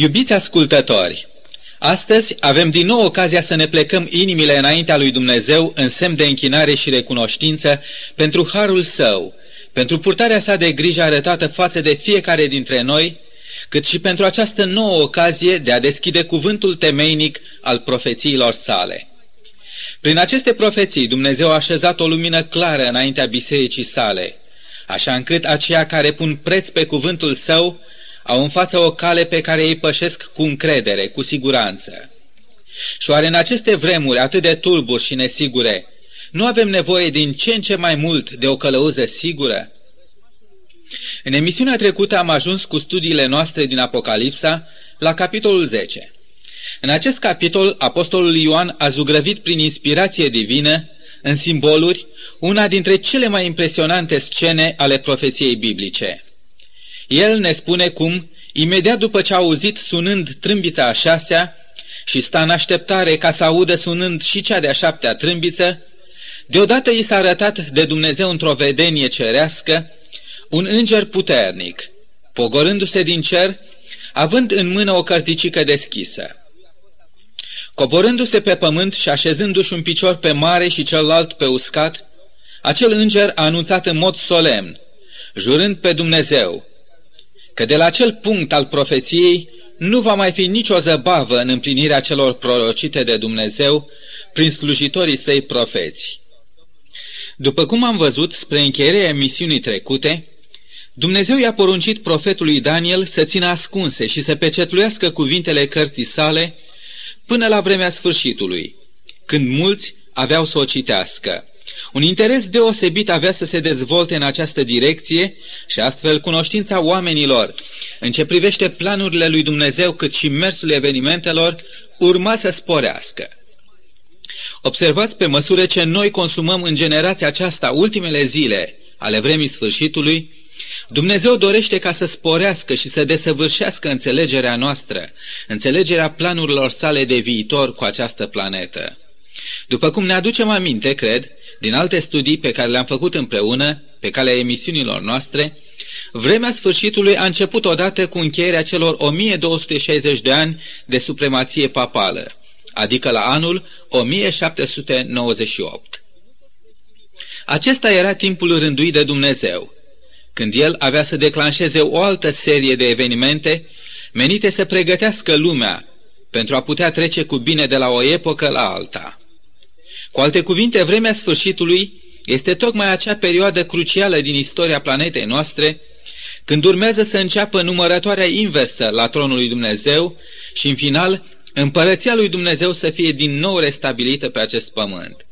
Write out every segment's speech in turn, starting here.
Iubiți ascultători, astăzi avem din nou ocazia să ne plecăm inimile înaintea lui Dumnezeu în semn de închinare și recunoștință pentru harul său, pentru purtarea sa de grijă arătată față de fiecare dintre noi, cât și pentru această nouă ocazie de a deschide cuvântul temeinic al profețiilor sale. Prin aceste profeții Dumnezeu a așezat o lumină clară înaintea bisericii sale, așa încât aceia care pun preț pe cuvântul său au în față o cale pe care ei pășesc cu încredere, cu siguranță. Și oare în aceste vremuri atât de tulburi și nesigure, nu avem nevoie din ce în ce mai mult de o călăuză sigură? În emisiunea trecută am ajuns cu studiile noastre din Apocalipsa la capitolul 10. În acest capitol, apostolul Ioan a zugrăvit prin inspirație divină, în simboluri, una dintre cele mai impresionante scene ale profeției biblice – el ne spune cum, imediat după ce a auzit sunând trâmbița a șasea și sta în așteptare ca să audă sunând și cea de-a șaptea trâmbiță, deodată i s-a arătat de Dumnezeu într-o vedenie cerească un înger puternic, pogorându-se din cer, având în mână o cărticică deschisă. Coborându-se pe pământ și așezându-și un picior pe mare și celălalt pe uscat, acel înger a anunțat în mod solemn, jurând pe Dumnezeu, că de la acel punct al profeției nu va mai fi nicio zăbavă în împlinirea celor prorocite de Dumnezeu prin slujitorii săi profeți. După cum am văzut spre încheierea emisiunii trecute, Dumnezeu i-a poruncit profetului Daniel să țină ascunse și să pecetluiască cuvintele cărții sale până la vremea sfârșitului, când mulți aveau să o citească. Un interes deosebit avea să se dezvolte în această direcție și astfel cunoștința oamenilor în ce privește planurile lui Dumnezeu cât și mersul evenimentelor urma să sporească. Observați pe măsură ce noi consumăm în generația aceasta ultimele zile ale vremii sfârșitului, Dumnezeu dorește ca să sporească și să desăvârșească înțelegerea noastră, înțelegerea planurilor sale de viitor cu această planetă. După cum ne aducem aminte, cred, din alte studii pe care le-am făcut împreună, pe calea emisiunilor noastre, vremea sfârșitului a început odată cu încheierea celor 1260 de ani de supremație papală, adică la anul 1798. Acesta era timpul rânduit de Dumnezeu, când El avea să declanșeze o altă serie de evenimente menite să pregătească lumea pentru a putea trece cu bine de la o epocă la alta. Cu alte cuvinte, vremea sfârșitului este tocmai acea perioadă crucială din istoria planetei noastre, când urmează să înceapă numărătoarea inversă la tronul lui Dumnezeu și, în final, împărăția lui Dumnezeu să fie din nou restabilită pe acest pământ.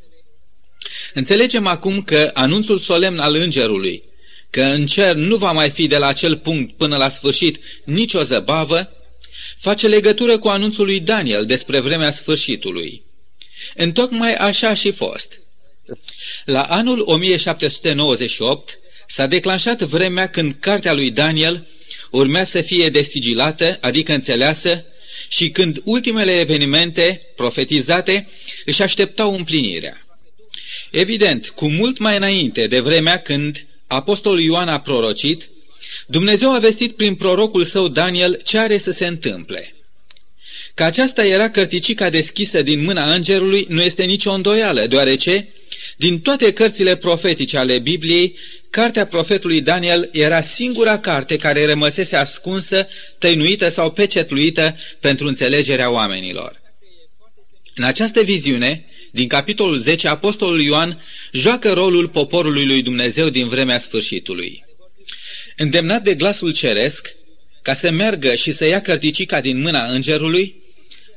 Înțelegem acum că anunțul solemn al îngerului, că în cer nu va mai fi de la acel punct până la sfârșit nicio zăbavă, face legătură cu anunțul lui Daniel despre vremea sfârșitului. Întocmai așa și fost. La anul 1798 s-a declanșat vremea când cartea lui Daniel urmea să fie desigilată, adică înțeleasă, și când ultimele evenimente profetizate își așteptau împlinirea. Evident, cu mult mai înainte de vremea când apostolul Ioan a prorocit, Dumnezeu a vestit prin prorocul său Daniel ce are să se întâmple. Că aceasta era cărticica deschisă din mâna îngerului nu este nicio îndoială, deoarece, din toate cărțile profetice ale Bibliei, cartea profetului Daniel era singura carte care rămăsese ascunsă, tăinuită sau pecetluită pentru înțelegerea oamenilor. În această viziune, din capitolul 10, apostolul Ioan joacă rolul poporului lui Dumnezeu din vremea sfârșitului. Îndemnat de glasul ceresc, ca să meargă și să ia cărticica din mâna îngerului,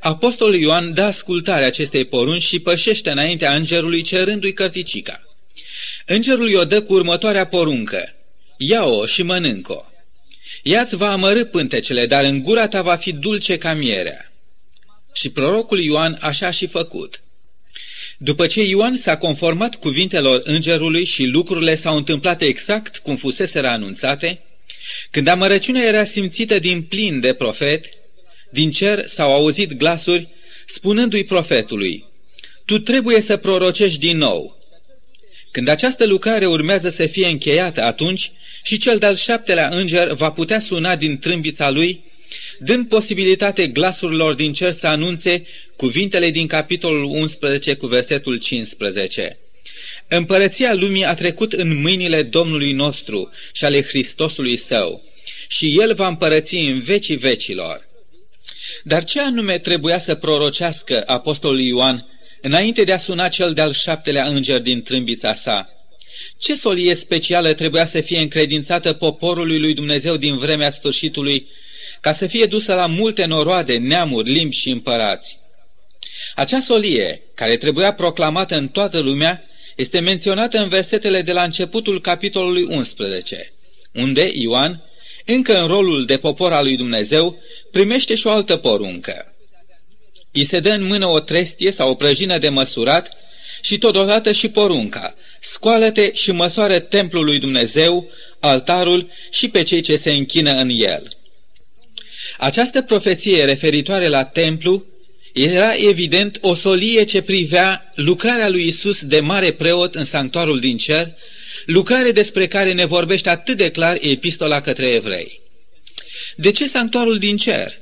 Apostolul Ioan dă ascultare acestei porunci și pășește înaintea îngerului cerându-i cărticica. Îngerul i-o dă cu următoarea poruncă, ia-o și mănânc-o. Ea-ți va amărâ pântecele, dar în gura ta va fi dulce ca mierea. Și prorocul Ioan așa a și făcut. După ce Ioan s-a conformat cuvintelor îngerului și lucrurile s-au întâmplat exact cum fusese anunțate, când amărăciunea era simțită din plin de profet, din cer s-au auzit glasuri spunându-i profetului, Tu trebuie să prorocești din nou. Când această lucrare urmează să fie încheiată, atunci și cel de-al șaptelea înger va putea suna din trâmbița lui dând posibilitate glasurilor din cer să anunțe cuvintele din capitolul 11 cu versetul 15. Împărăția lumii a trecut în mâinile Domnului nostru și ale Hristosului său și El va împărăți în vecii vecilor. Dar ce anume trebuia să prorocească apostolul Ioan înainte de a suna cel de-al șaptelea înger din trâmbița sa? Ce solie specială trebuia să fie încredințată poporului lui Dumnezeu din vremea sfârșitului ca să fie dusă la multe noroade, neamuri, limbi și împărați? Acea solie, care trebuia proclamată în toată lumea, este menționată în versetele de la începutul capitolului 11, unde Ioan, încă în rolul de popor al lui Dumnezeu, primește și o altă poruncă. I se dă în mână o trestie sau o prăjină de măsurat și totodată și porunca, scoală-te și măsoară templul lui Dumnezeu, altarul și pe cei ce se închină în el. Această profeție referitoare la templu era evident o solie ce privea lucrarea lui Isus de mare preot în sanctuarul din cer, lucrare despre care ne vorbește atât de clar epistola către evrei. De ce sanctuarul din cer?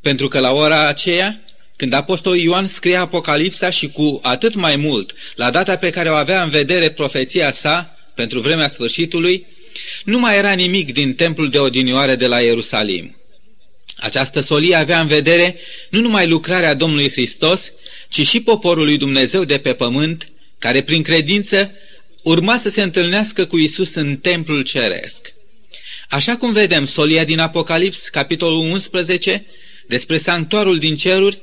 Pentru că la ora aceea, când apostolul Ioan scria Apocalipsa și cu atât mai mult, la data pe care o avea în vedere profeția sa, pentru vremea sfârșitului, nu mai era nimic din templul de odinioare de la Ierusalim. Această solie avea în vedere nu numai lucrarea Domnului Hristos, ci și poporul lui Dumnezeu de pe pământ, care prin credință urma să se întâlnească cu Isus în templul ceresc. Așa cum vedem solia din Apocalips, capitolul 11, despre sanctuarul din ceruri,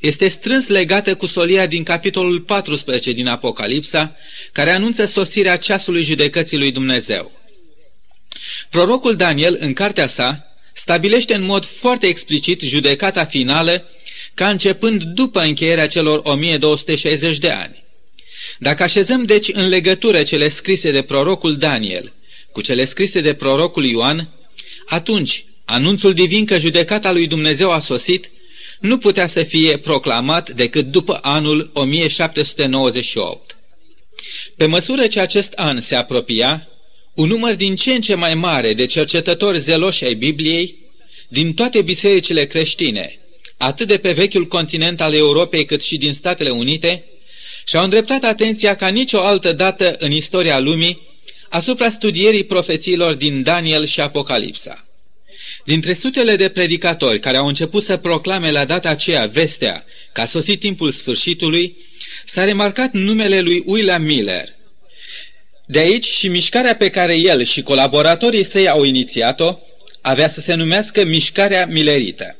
este strâns legată cu solia din capitolul 14 din Apocalipsa, care anunță sosirea ceasului judecății lui Dumnezeu. Prorocul Daniel, în cartea sa, stabilește în mod foarte explicit judecata finală ca începând după încheierea celor 1260 de ani. Dacă așezăm deci în legătură cele scrise de prorocul Daniel cu cele scrise de prorocul Ioan, atunci anunțul divin că judecata lui Dumnezeu a sosit nu putea să fie proclamat decât după anul 1798. Pe măsură ce acest an se apropia, un număr din ce în ce mai mare de cercetători zeloși ai Bibliei, din toate bisericile creștine, atât de pe vechiul continent al Europei cât și din Statele Unite, și-au îndreptat atenția ca nicio altă dată în istoria lumii asupra studierii profețiilor din Daniel și Apocalipsa. Dintre sutele de predicatori care au început să proclame la data aceea vestea că a sosit timpul sfârșitului, s-a remarcat numele lui William Miller. De aici și mișcarea pe care el și colaboratorii săi au inițiat-o avea să se numească Mișcarea Millerită.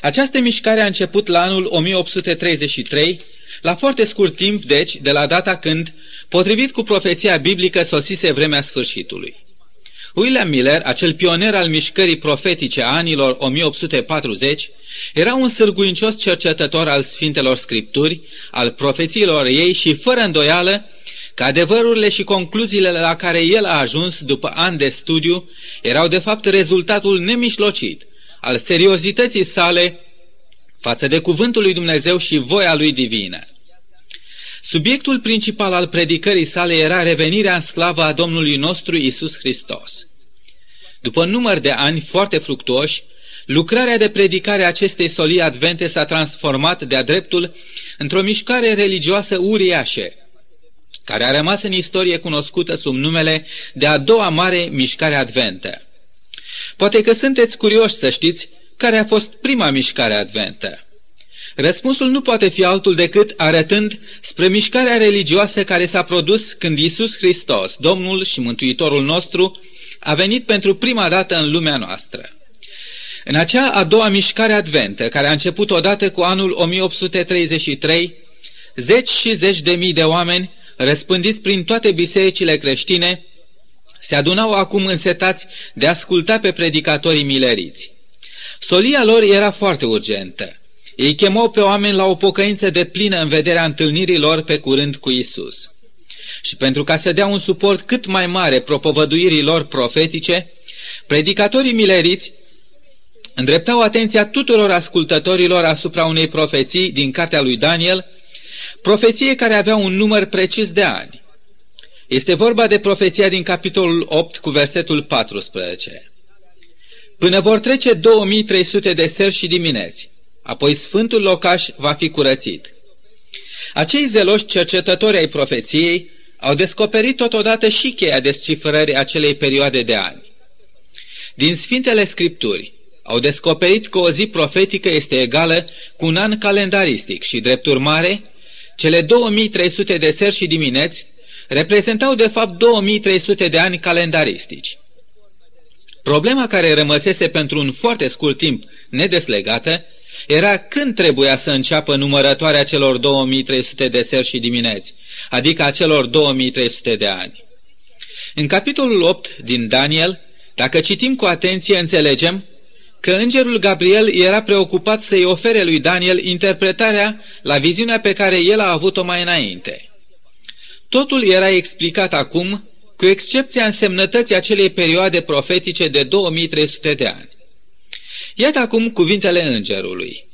Această mișcare a început la anul 1833, la foarte scurt timp, deci, de la data când, potrivit cu profeția biblică, sosise vremea sfârșitului. William Miller, acel pioner al mișcării profetice a anilor 1840, era un sârguincios cercetător al Sfintelor Scripturi, al profețiilor ei și, fără îndoială, că adevărurile și concluziile la care el a ajuns după ani de studiu erau de fapt rezultatul nemișlocit al seriozității sale față de cuvântul lui Dumnezeu și voia lui divină. Subiectul principal al predicării sale era revenirea în slavă a Domnului nostru Isus Hristos. După număr de ani foarte fructuoși, lucrarea de predicare a acestei solii advente s-a transformat de-a dreptul într-o mișcare religioasă uriașă, care a rămas în istorie cunoscută sub numele de a doua mare mișcare adventă. Poate că sunteți curioși să știți care a fost prima mișcare adventă. Răspunsul nu poate fi altul decât arătând spre mișcarea religioasă care s-a produs când Isus Hristos, Domnul și Mântuitorul nostru, a venit pentru prima dată în lumea noastră. În acea a doua mișcare adventă, care a început odată cu anul 1833, zeci și zeci de mii de oameni, răspândiți prin toate bisericile creștine, se adunau acum însetați de a asculta pe predicatorii mileriți. Solia lor era foarte urgentă. Ei chemau pe oameni la o pocăință de plină în vederea întâlnirilor pe curând cu Isus. Și pentru ca să dea un suport cât mai mare propovăduirilor profetice, predicatorii mileriți îndreptau atenția tuturor ascultătorilor asupra unei profeții din cartea lui Daniel, profeție care avea un număr precis de ani. Este vorba de profeția din capitolul 8 cu versetul 14. până vor trece 2300 de seri și dimineți. Apoi sfântul locaș va fi curățit. Acei zeloși cercetători ai profeției au descoperit totodată și cheia descifrării acelei perioade de ani. Din Sfintele Scripturi au descoperit că o zi profetică este egală cu un an calendaristic și, drept urmare, cele 2300 de seri și dimineți reprezentau de fapt 2300 de ani calendaristici. Problema care rămăsese pentru un foarte scurt timp nedeslegată era când trebuia să înceapă numărătoarea celor 2300 de seri și dimineți, adică a celor 2300 de ani. În capitolul 8 din Daniel, dacă citim cu atenție, înțelegem că îngerul Gabriel era preocupat să-i ofere lui Daniel interpretarea la viziunea pe care el a avut-o mai înainte. Totul era explicat acum, cu excepția însemnătății acelei perioade profetice de 2300 de ani. Iată acum cuvintele îngerului.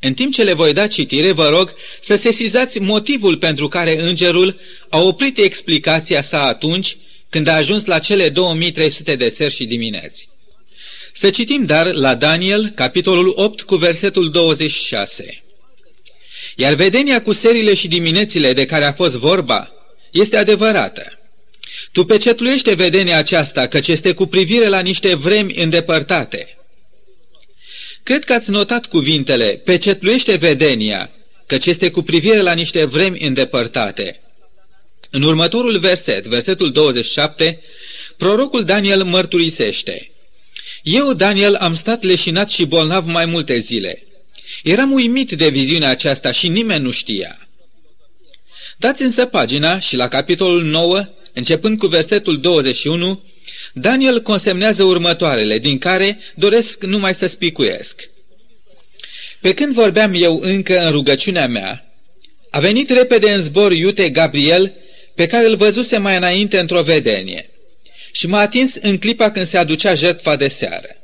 În timp ce le voi da citire, vă rog să sesizați motivul pentru care îngerul a oprit explicația sa atunci când a ajuns la cele 2300 de seri și dimineți. Să citim dar la Daniel, capitolul 8, cu versetul 26. Iar vedenia cu serile și diminețile de care a fost vorba este adevărată. Tu pecetluiește vedenia aceasta, căci este cu privire la niște vremi îndepărtate. Cred că ați notat cuvintele, pecetluiește vedenia, căci este cu privire la niște vremi îndepărtate. În următorul verset, versetul 27, prorocul Daniel mărturisește. Eu, Daniel, am stat leșinat și bolnav mai multe zile. Eram uimit de viziunea aceasta și nimeni nu știa. Dați însă pagina și la capitolul 9, începând cu versetul 21, Daniel consemnează următoarele, din care doresc numai să spicuiesc. Pe când vorbeam eu încă în rugăciunea mea, a venit repede în zbor iute Gabriel, pe care îl văzuse mai înainte într-o vedenie, și m-a atins în clipa când se aducea jertfa de seară.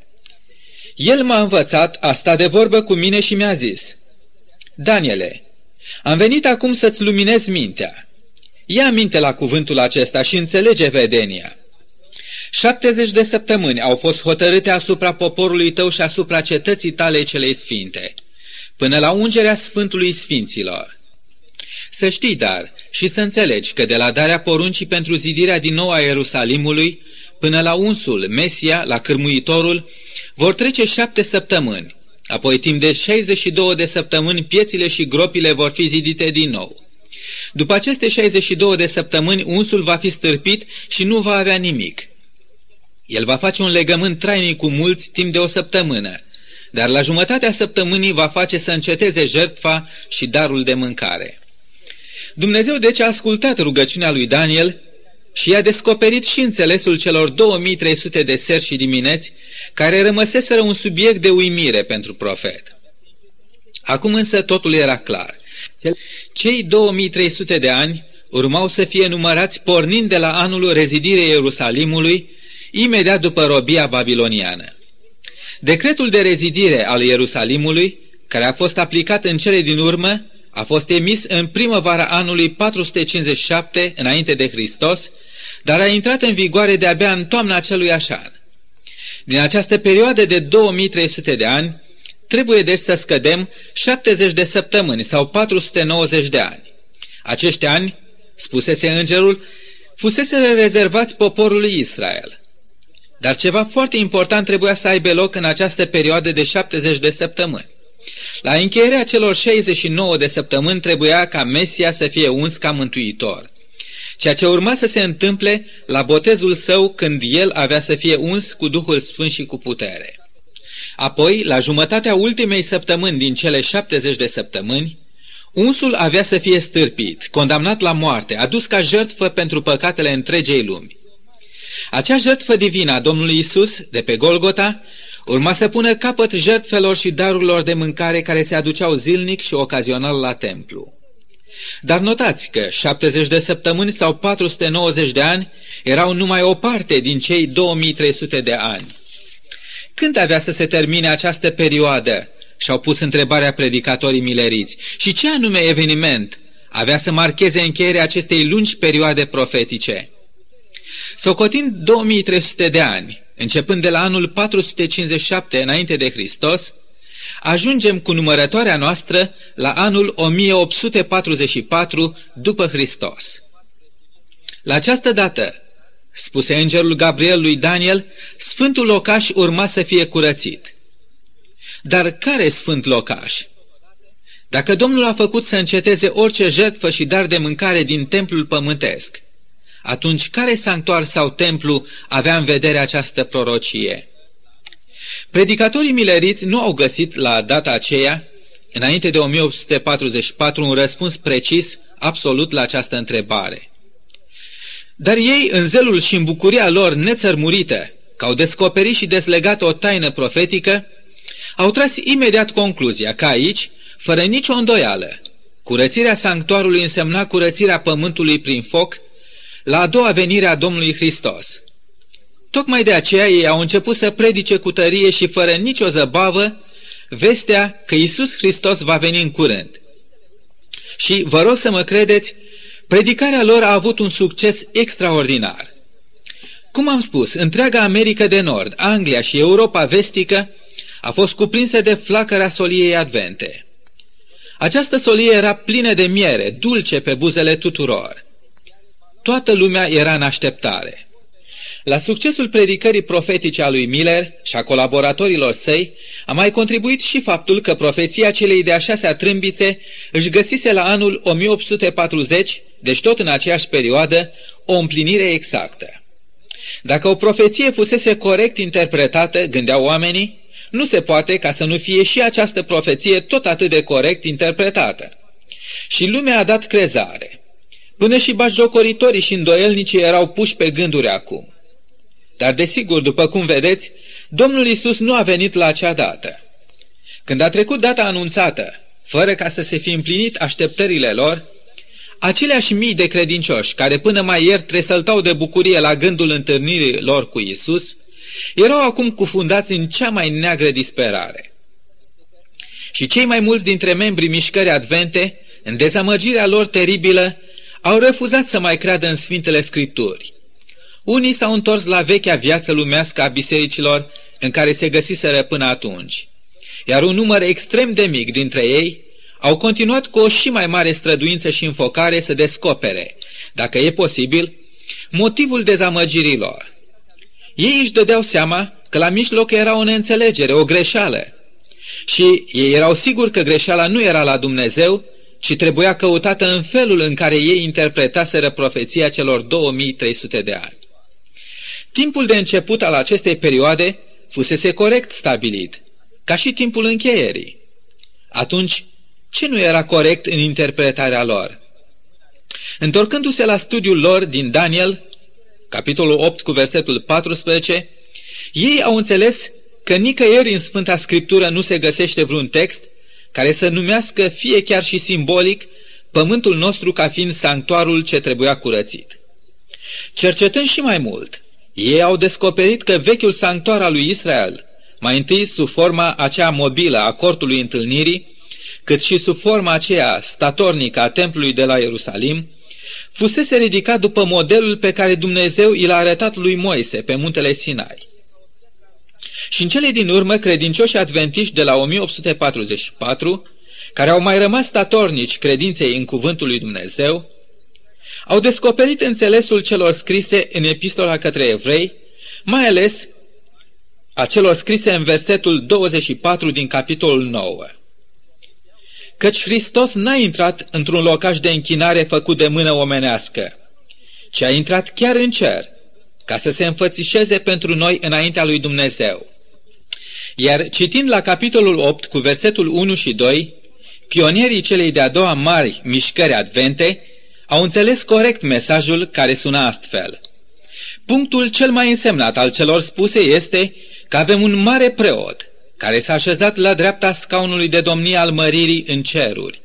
El m-a învățat, a stat de vorbă cu mine și mi-a zis, Daniele, am venit acum să-ți luminez mintea. Ia minte la cuvântul acesta și înțelege vedenia. 70 de săptămâni au fost hotărâte asupra poporului tău și asupra cetății tale celei sfinte, până la ungerea Sfântului Sfinților. Să știi, dar, și să înțelegi că de la darea poruncii pentru zidirea din nou a Ierusalimului, până la unsul, Mesia, la cârmuitorul, vor trece șapte săptămâni, apoi timp de 62 de săptămâni piețile și gropile vor fi zidite din nou. După aceste 62 de săptămâni, unsul va fi stârpit și nu va avea nimic. El va face un legământ trainic cu mulți timp de o săptămână, dar la jumătatea săptămânii va face să înceteze jertfa și darul de mâncare. Dumnezeu deci a ascultat rugăciunea lui Daniel și i-a descoperit și înțelesul celor 2300 de seri și dimineți care rămăseseră un subiect de uimire pentru profet. Acum însă totul era clar. Cei 2300 de ani urmau să fie numărați pornind de la anul rezidirei Ierusalimului, imediat după robia babiloniană. Decretul de rezidire al Ierusalimului, care a fost aplicat în cele din urmă, a fost emis în primăvara anului 457 înainte de Hristos, dar a intrat în vigoare de-abia în toamna acelui an. Din această perioadă de 2300 de ani, trebuie deci să scădem 70 de săptămâni sau 490 de ani. Acești ani, spusese îngerul, fusese rezervați poporului Israel. Dar ceva foarte important trebuia să aibă loc în această perioadă de 70 de săptămâni. La încheierea celor 69 de săptămâni trebuia ca Mesia să fie uns ca mântuitor. Ceea ce urma să se întâmple la botezul său când el avea să fie uns cu Duhul Sfânt și cu putere. Apoi, la jumătatea ultimei săptămâni din cele 70 de săptămâni, unsul avea să fie stârpit, condamnat la moarte, adus ca jertfă pentru păcatele întregei lumi. Acea jertfă divină a Domnului Isus de pe Golgota urma să pună capăt jertfelor și darurilor de mâncare care se aduceau zilnic și ocazional la templu. Dar notați că 70 de săptămâni sau 490 de ani erau numai o parte din cei 2300 de ani. Când avea să se termine această perioadă? Și-au pus întrebarea predicatorii mileriți. Și ce anume eveniment avea să marcheze încheierea acestei lungi perioade profetice? Socotind 2300 de ani, începând de la anul 457 înainte de Hristos, ajungem cu numărătoarea noastră la anul 1844 după Hristos. La această dată, spuse îngerul Gabriel lui Daniel, sfântul locaș urma să fie curățit. Dar care sfânt locaș? Dacă Domnul a făcut să înceteze orice jertfă și dar de mâncare din templul pământesc, atunci care sanctuar sau templu avea în vedere această prorocie? Predicatorii mileriți nu au găsit la data aceea, înainte de 1844, un răspuns precis, absolut la această întrebare. Dar ei, în zelul și în bucuria lor nețărmurită, că au descoperit și deslegat o taină profetică, au tras imediat concluzia că aici, fără nicio îndoială, curățirea sanctuarului însemna curățirea pământului prin foc la a doua venire a Domnului Hristos. Tocmai de aceea ei au început să predice cu tărie și fără nicio zăbavă vestea că Isus Hristos va veni în curând. Și vă rog să mă credeți, predicarea lor a avut un succes extraordinar. Cum am spus, întreaga America de Nord, Anglia și Europa vestică a fost cuprinsă de flacăra soliei advente. Această solie era plină de miere, dulce pe buzele tuturor. Toată lumea era în așteptare. La succesul predicării profetice a lui Miller și a colaboratorilor săi a mai contribuit și faptul că profeția celei de-a șasea trâmbițe își găsise la anul 1840, deci tot în aceeași perioadă, o împlinire exactă. Dacă o profeție fusese corect interpretată, gândeau oamenii, nu se poate ca să nu fie și această profeție tot atât de corect interpretată. Și lumea a dat crezare. Până și bașjocoritorii și îndoielnicii erau puși pe gânduri acum. Dar desigur, după cum vedeți, Domnul Isus nu a venit la acea dată. Când a trecut data anunțată, fără ca să se fi împlinit așteptările lor, aceleași mii de credincioși care până mai ieri tresăltau de bucurie la gândul întâlnirii lor cu Isus, erau acum cufundați în cea mai neagră disperare. Și cei mai mulți dintre membrii mișcării advente, în dezamăgirea lor teribilă, au refuzat să mai creadă în Sfintele Scripturi. Unii s-au întors la vechea viață lumească a bisericilor în care se găsiseră până atunci, iar un număr extrem de mic dintre ei au continuat cu o și mai mare străduință și înfocare să descopere, dacă e posibil, motivul dezamăgirilor. Ei își dădeau seama că la mijloc era o neînțelegere, o greșeală. Și ei erau siguri că greșeala nu era la Dumnezeu, ci trebuia căutată în felul în care ei interpretaseră profeția celor 2300 de ani. Timpul de început al acestei perioade fusese corect stabilit, ca și timpul încheierii. Atunci, ce nu era corect în interpretarea lor? Întorcându-se la studiul lor din Daniel, capitolul 8 cu versetul 14, ei au înțeles că nicăieri în Sfânta Scriptură nu se găsește vreun text care să numească fie chiar și simbolic pământul nostru ca fiind sanctuarul ce trebuia curățit. Cercetând și mai mult, ei au descoperit că vechiul sanctuar al lui Israel, mai întâi sub forma aceea mobilă a cortului întâlnirii, cât și sub forma aceea statornică a templului de la Ierusalim, fusese ridicat după modelul pe care Dumnezeu i l-a arătat lui Moise pe muntele Sinai. Și în cele din urmă, credincioșii adventiști de la 1844, care au mai rămas statornici credinței în cuvântul lui Dumnezeu, au descoperit înțelesul celor scrise în epistola către evrei, mai ales a celor scrise în versetul 24 din capitolul 9. Căci Hristos n-a intrat într-un locaș de închinare făcut de mână omenească, ci a intrat chiar în cer, ca să se înfățișeze pentru noi înaintea lui Dumnezeu. Iar citind la capitolul 8 cu versetul 1 și 2, pionierii celei de-a doua mari mișcări advente au înțeles corect mesajul care suna astfel. Punctul cel mai însemnat al celor spuse este că avem un mare preot care s-a așezat la dreapta scaunului de domnie al măririi în ceruri,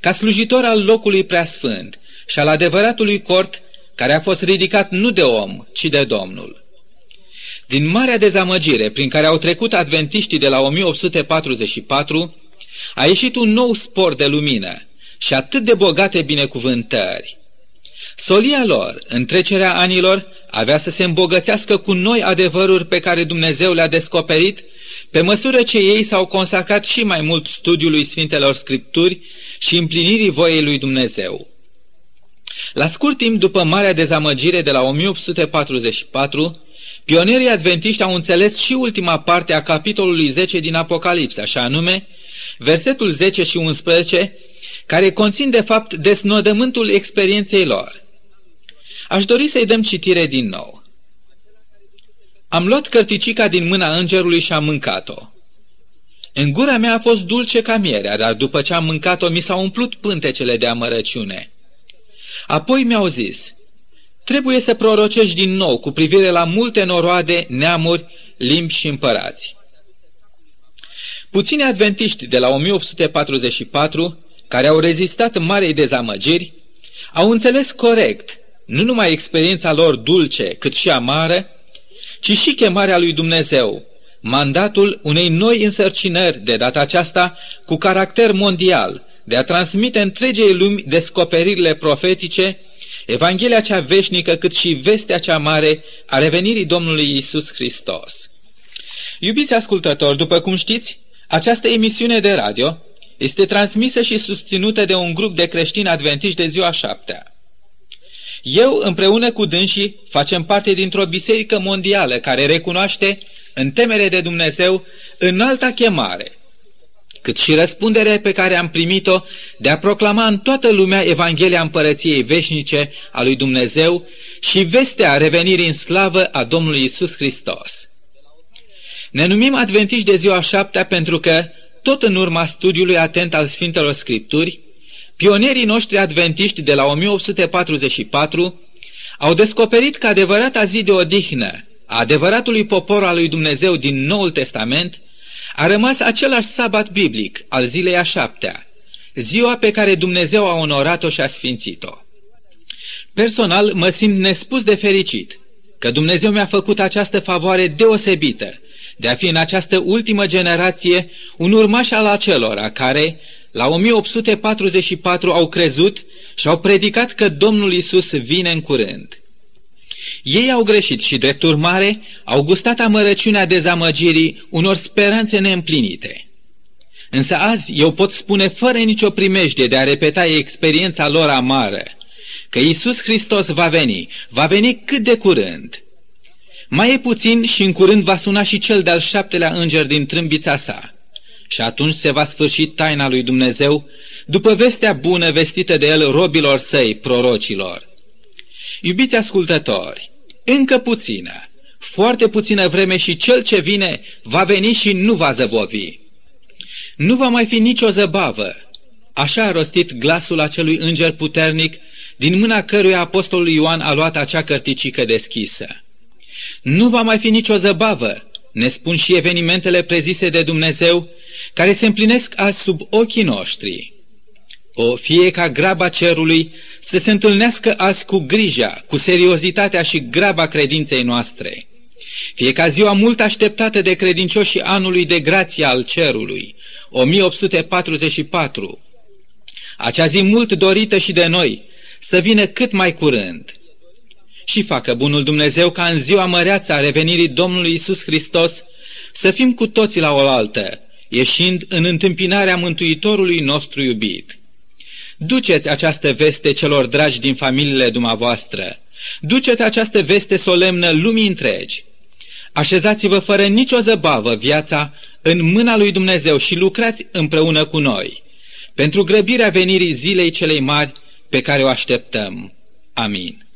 ca slujitor al locului preasfânt și al adevăratului cort care a fost ridicat nu de om, ci de Domnul. Din marea dezamăgire prin care au trecut adventiștii de la 1844, a ieșit un nou spor de lumină, și atât de bogate binecuvântări. Solia lor, în trecerea anilor, avea să se îmbogățească cu noi adevăruri pe care Dumnezeu le-a descoperit, pe măsură ce ei s-au consacrat și mai mult studiului Sfintelor Scripturi și împlinirii voiei lui Dumnezeu. La scurt timp după marea dezamăgire de la 1844, pionerii adventiști au înțeles și ultima parte a capitolului 10 din Apocalipsa, și anume versetul 10 și 11, care conțin de fapt desnodământul experienței lor. Aș dori să-i dăm citire din nou. Am luat cărticica din mâna îngerului și am mâncat-o. În gura mea a fost dulce ca mierea, dar după ce am mâncat-o mi s-au umplut pântecele de amărăciune. Apoi mi-au zis, trebuie să prorocești din nou cu privire la multe noroade, neamuri, limbi și împărați. Puțini adventiști de la 1844, care au rezistat marei dezamăgiri, au înțeles corect nu numai experiența lor dulce, cât și amară, ci și chemarea lui Dumnezeu, mandatul unei noi însărcinări, de data aceasta cu caracter mondial, de a transmite întregei lumi descoperirile profetice, Evanghelia cea veșnică, cât și vestea cea mare a revenirii Domnului Isus Hristos. Iubiți ascultători, după cum știți, această emisiune de radio este transmisă și susținută de un grup de creștini adventiști de ziua șaptea. Eu, împreună cu dânsii, facem parte dintr-o biserică mondială care recunoaște, în temere de Dumnezeu, înalta chemare, cât și răspunderea pe care am primit-o de a proclama în toată lumea Evanghelia Împărăției Veșnice a lui Dumnezeu și vestea revenirii în slavă a Domnului Isus Hristos. Ne numim adventiști de ziua șaptea pentru că, tot în urma studiului atent al Sfintelor Scripturi, pionierii noștri adventiști de la 1844 au descoperit că adevărata zi de odihnă a adevăratului popor al lui Dumnezeu din Noul Testament a rămas același sabat biblic al zilei a șaptea, ziua pe care Dumnezeu a onorat-o și a sfințit-o. Personal mă simt nespus de fericit că Dumnezeu mi-a făcut această favoare deosebită de a fi în această ultimă generație un urmaș al acelora care, la 1844, au crezut și au predicat că Domnul Isus vine în curând. Ei au greșit și, drept urmare, au gustat amărăciunea dezamăgirii unor speranțe neîmplinite. Însă azi eu pot spune fără nicio primejdie de a repeta experiența lor amară, că Isus Hristos va veni, va veni cât de curând – mai e puțin și în curând va suna și cel de-al șaptelea înger din trâmbița sa. Și atunci se va sfârși taina lui Dumnezeu, după vestea bună vestită de el robilor săi, prorocilor. Iubiți ascultători, încă puțină, foarte puțină vreme și cel ce vine va veni și nu va zăbovi. Nu va mai fi nicio zăbavă. Așa a rostit glasul acelui înger puternic, din mâna căruia apostolul Ioan a luat acea cărticică deschisă. Nu va mai fi nicio zăbavă, ne spun și evenimentele prezise de Dumnezeu, care se împlinesc azi sub ochii noștri. O fie ca graba cerului să se întâlnească azi cu grija, cu seriozitatea și graba credinței noastre. Fie ca ziua mult așteptată de credincioșii anului de grație al cerului, 1844. Acea zi mult dorită și de noi, să vină cât mai curând și facă bunul Dumnezeu ca în ziua măreață a revenirii Domnului Isus Hristos să fim cu toții la oaltă, ieșind în întâmpinarea Mântuitorului nostru iubit. Duceți această veste celor dragi din familiile dumneavoastră. Duceți această veste solemnă lumii întregi. Așezați-vă fără nicio zăbavă viața în mâna lui Dumnezeu și lucrați împreună cu noi, pentru grăbirea venirii zilei celei mari pe care o așteptăm. Amin.